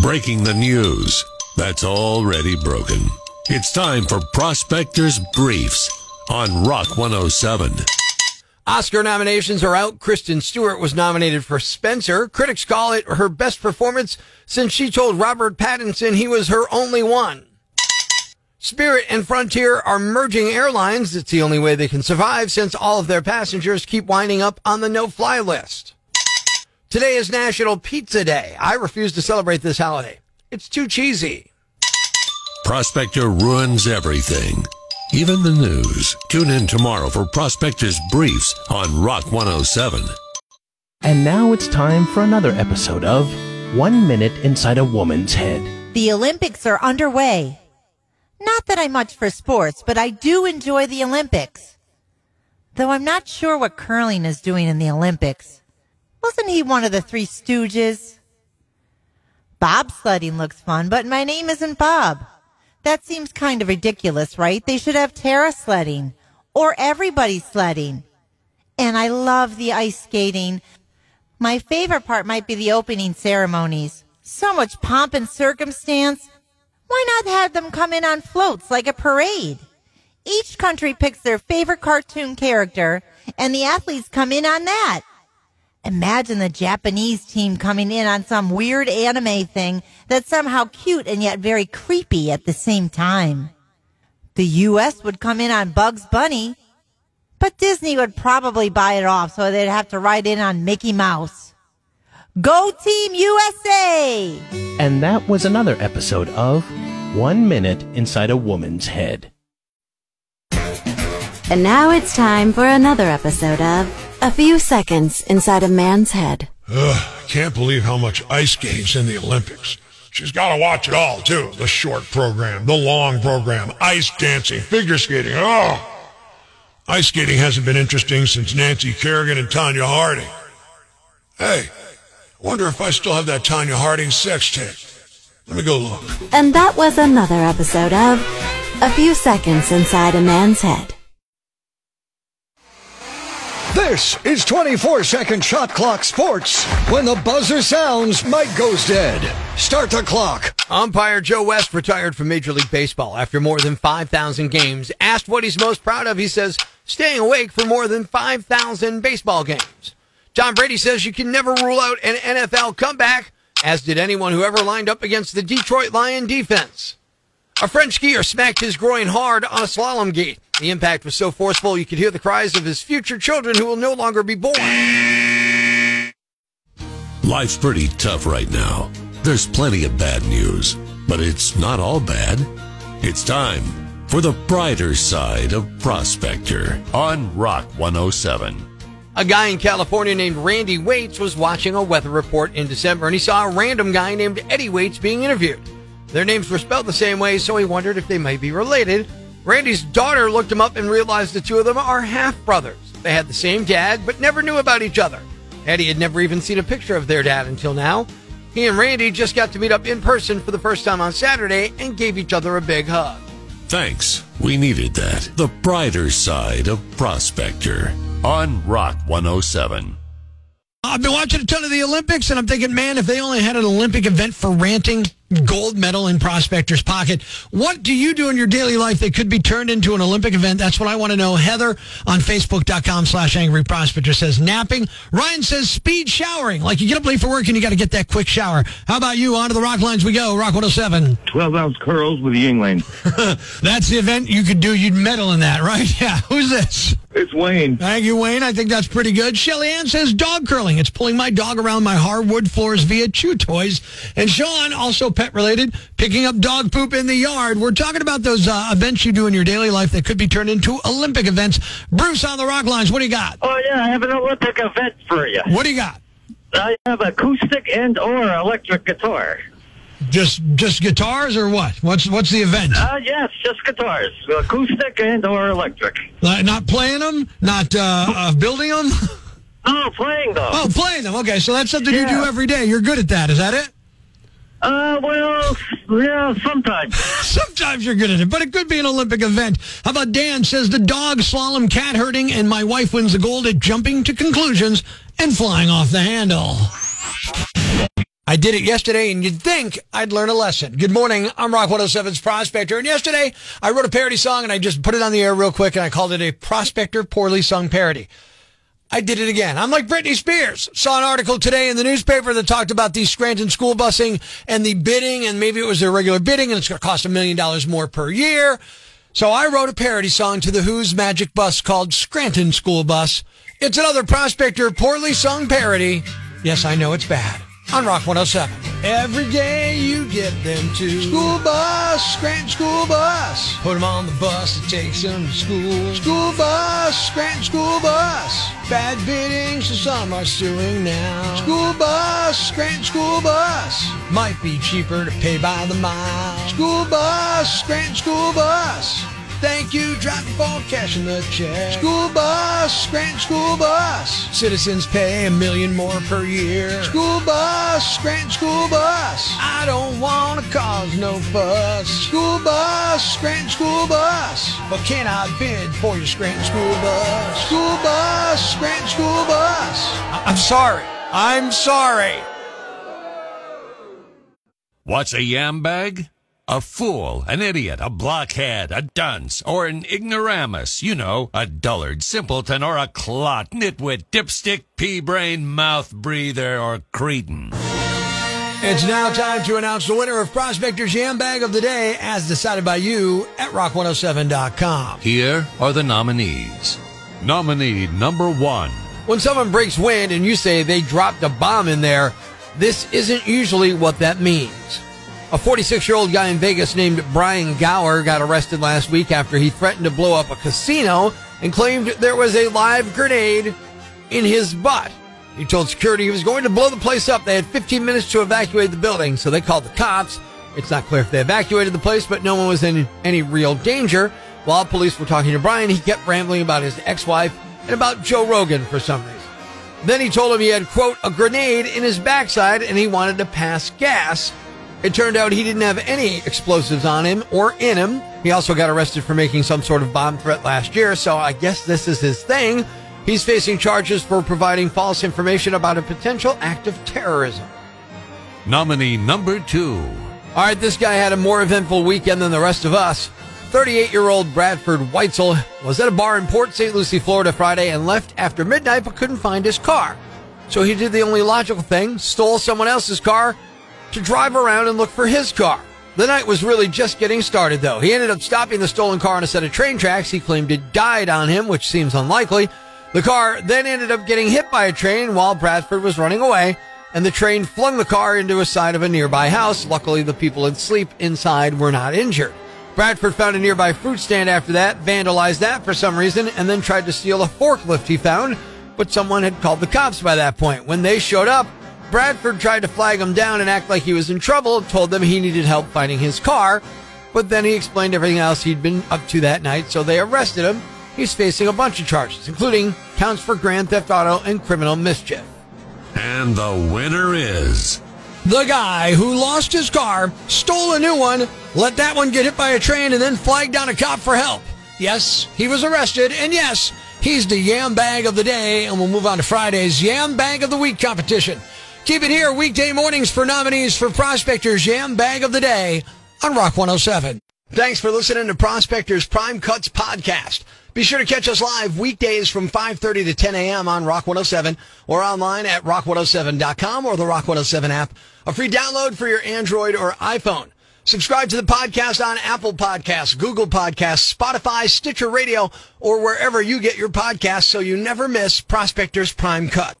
Breaking the news that's already broken. It's time for Prospectors Briefs on Rock 107. Oscar nominations are out. Kristen Stewart was nominated for Spencer. Critics call it her best performance since she told Robert Pattinson he was her only one. Spirit and Frontier are merging airlines. It's the only way they can survive since all of their passengers keep winding up on the no-fly list. Today is National Pizza Day. I refuse to celebrate this holiday. It's too cheesy. Prospector ruins everything, even the news. Tune in tomorrow for Prospectors Briefs on Rock 107. And now it's time for another episode of One Minute Inside a Woman's Head. The Olympics are underway. Not that I'm much for sports, but I do enjoy the Olympics. Though I'm not sure what curling is doing in the Olympics. Wasn't he one of the three stooges? Bobsledding looks fun, but my name isn't Bob. That seems kind of ridiculous, right? They should have Tara sledding or everybody sledding. And I love the ice skating. My favorite part might be the opening ceremonies. So much pomp and circumstance. Why not have them come in on floats like a parade? Each country picks their favorite cartoon character and the athletes come in on that. Imagine the Japanese team coming in on some weird anime thing that's somehow cute and yet very creepy at the same time. The US would come in on Bugs Bunny, but Disney would probably buy it off so they'd have to ride in on Mickey Mouse. Go Team USA! And that was another episode of One Minute Inside a Woman's Head. And now it's time for another episode of A Few Seconds Inside a Man's Head. Ugh, can't believe how much ice skating's in the Olympics. She's got to watch it all, too. The short program, the long program, ice dancing, figure skating. Oh! Ice skating hasn't been interesting since Nancy Kerrigan and Tonya Harding. Hey, I wonder if I still have that Tonya Harding sex tape. Let me go look. And that was another episode of A Few Seconds Inside a Man's Head. This is 24 second shot clock sports. When the buzzer sounds, Mike goes dead. Start the clock. Umpire Joe West retired from Major League Baseball after more than 5,000 games. Asked what he's most proud of, he says, staying awake for more than 5,000 baseball games. Tom Brady says you can never rule out an NFL comeback, as did anyone who ever lined up against the Detroit Lion defense. A French skier smacked his groin hard on a slalom gate. The impact was so forceful you could hear the cries of his future children who will no longer be born. Life's pretty tough right now. There's plenty of bad news, but it's not all bad. It's time for the brighter side of Prospector on Rock 107. A guy in California named Randy Waits was watching a weather report in December and he saw a random guy named Eddie Waits being interviewed. Their names were spelled the same way, so he wondered if they might be related. Randy's daughter looked him up and realized the two of them are half brothers. They had the same dad, but never knew about each other. Eddie had never even seen a picture of their dad until now. He and Randy just got to meet up in person for the first time on Saturday and gave each other a big hug. Thanks. We needed that. The brighter side of Prospector on Rock 107. I've been watching a ton of the Olympics, and I'm thinking, man, if they only had an Olympic event for ranting, gold medal in Prospector's pocket. What do you do in your daily life that could be turned into an Olympic event? That's what I want to know. Heather on Facebook.com slash Angry Prospector says napping. Ryan says speed showering. Like you get up late for work and you got to get that quick shower. How about you? On to the rock lines we go. Rock 107. 12 ounce curls with Yuengling. That's the event you could do. You'd medal in that, right? Yeah. Who's this? It's Wayne. Thank you, Wayne. I think that's pretty good. Shelly Ann says dog curling. It's pulling my dog around my hardwood floors via chew toys. And Sean, also pet related, picking up dog poop in the yard. We're talking about those uh, events you do in your daily life that could be turned into Olympic events. Bruce on the rock lines, what do you got? Oh, yeah, I have an Olympic event for you. What do you got? I have acoustic and or electric guitar. Just just guitars or what? What's what's the event? Uh, yes, just guitars, acoustic and or electric. Uh, not playing them, not uh, uh, building them. Oh, playing them. Oh, playing them. Okay, so that's something you do every day. You're good at that. Is that it? Uh, well, yeah, sometimes. Sometimes you're good at it, but it could be an Olympic event. How about Dan says the dog slalom cat herding and my wife wins the gold at jumping to conclusions and flying off the handle. I did it yesterday, and you'd think I'd learn a lesson. Good morning. I'm Rock 107's Prospector. And yesterday, I wrote a parody song, and I just put it on the air real quick, and I called it a Prospector Poorly Sung Parody. I did it again. I'm like Britney Spears. Saw an article today in the newspaper that talked about the Scranton school busing and the bidding, and maybe it was their regular bidding, and it's going to cost a million dollars more per year. So I wrote a parody song to the Who's Magic Bus called Scranton School Bus. It's another Prospector poorly sung parody. Yes, I know it's bad. On Rock 107. Every day you get them to school bus, Scranton school bus. Put them on the bus that takes them to school. School bus, Scranton school bus. Bad bidding, so some are suing now. School bus, Scranton school bus. Might be cheaper to pay by the mile. School bus, Scranton school bus. Thank you, driving for cashing the check. School bus, Scranton school bus. Citizens pay a million more per year. School bus, Scranton school bus. I don't want to cause no fuss. School bus, Scranton school bus. But can I bid for your Scranton school bus? School bus, Scranton school bus. I- I'm sorry. I'm sorry. What's a yam bag? A fool, an idiot, a blockhead, a dunce, or an ignoramus. You know, a dullard, simpleton, or a clot, nitwit, dipstick, pea-brain, mouth breather, or cretin. It's now time to announce the winner of Prospector's Yam Bag of the Day as decided by you at rock107.com. Here are the nominees. Nominee number one. When someone breaks wind and you say they dropped a bomb in there, this isn't usually what that means. A 46 year old guy in Vegas named Brian Gower got arrested last week after he threatened to blow up a casino and claimed there was a live grenade in his butt. He told security he was going to blow the place up. They had 15 minutes to evacuate the building, so they called the cops. It's not clear if they evacuated the place, but no one was in any real danger. While police were talking to Brian, he kept rambling about his ex wife and about Joe Rogan for some reason. Then he told him he had, quote, a grenade in his backside and he wanted to pass gas. It turned out he didn't have any explosives on him or in him. He also got arrested for making some sort of bomb threat last year, so I guess this is his thing. He's facing charges for providing false information about a potential act of terrorism. Nominee number two. All right, this guy had a more eventful weekend than the rest of us. 38 year old Bradford Weitzel was at a bar in Port St. Lucie, Florida Friday and left after midnight but couldn't find his car. So he did the only logical thing stole someone else's car to drive around and look for his car. The night was really just getting started, though. He ended up stopping the stolen car on a set of train tracks. He claimed it died on him, which seems unlikely. The car then ended up getting hit by a train while Bradford was running away, and the train flung the car into a side of a nearby house. Luckily, the people asleep inside were not injured. Bradford found a nearby fruit stand after that, vandalized that for some reason, and then tried to steal a forklift he found, but someone had called the cops by that point. When they showed up, Bradford tried to flag him down and act like he was in trouble, told them he needed help finding his car, but then he explained everything else he'd been up to that night, so they arrested him. He's facing a bunch of charges, including counts for grand theft auto and criminal mischief. And the winner is. The guy who lost his car, stole a new one, let that one get hit by a train, and then flagged down a cop for help. Yes, he was arrested, and yes, he's the Yam Bag of the Day, and we'll move on to Friday's Yam Bag of the Week competition. Keep it here weekday mornings for nominees for Prospector's Yam Bag of the Day on Rock 107. Thanks for listening to Prospector's Prime Cuts podcast. Be sure to catch us live weekdays from 5.30 to 10 a.m. on Rock 107 or online at rock107.com or the Rock 107 app. A free download for your Android or iPhone. Subscribe to the podcast on Apple Podcasts, Google Podcasts, Spotify, Stitcher Radio, or wherever you get your podcasts so you never miss Prospector's Prime Cut.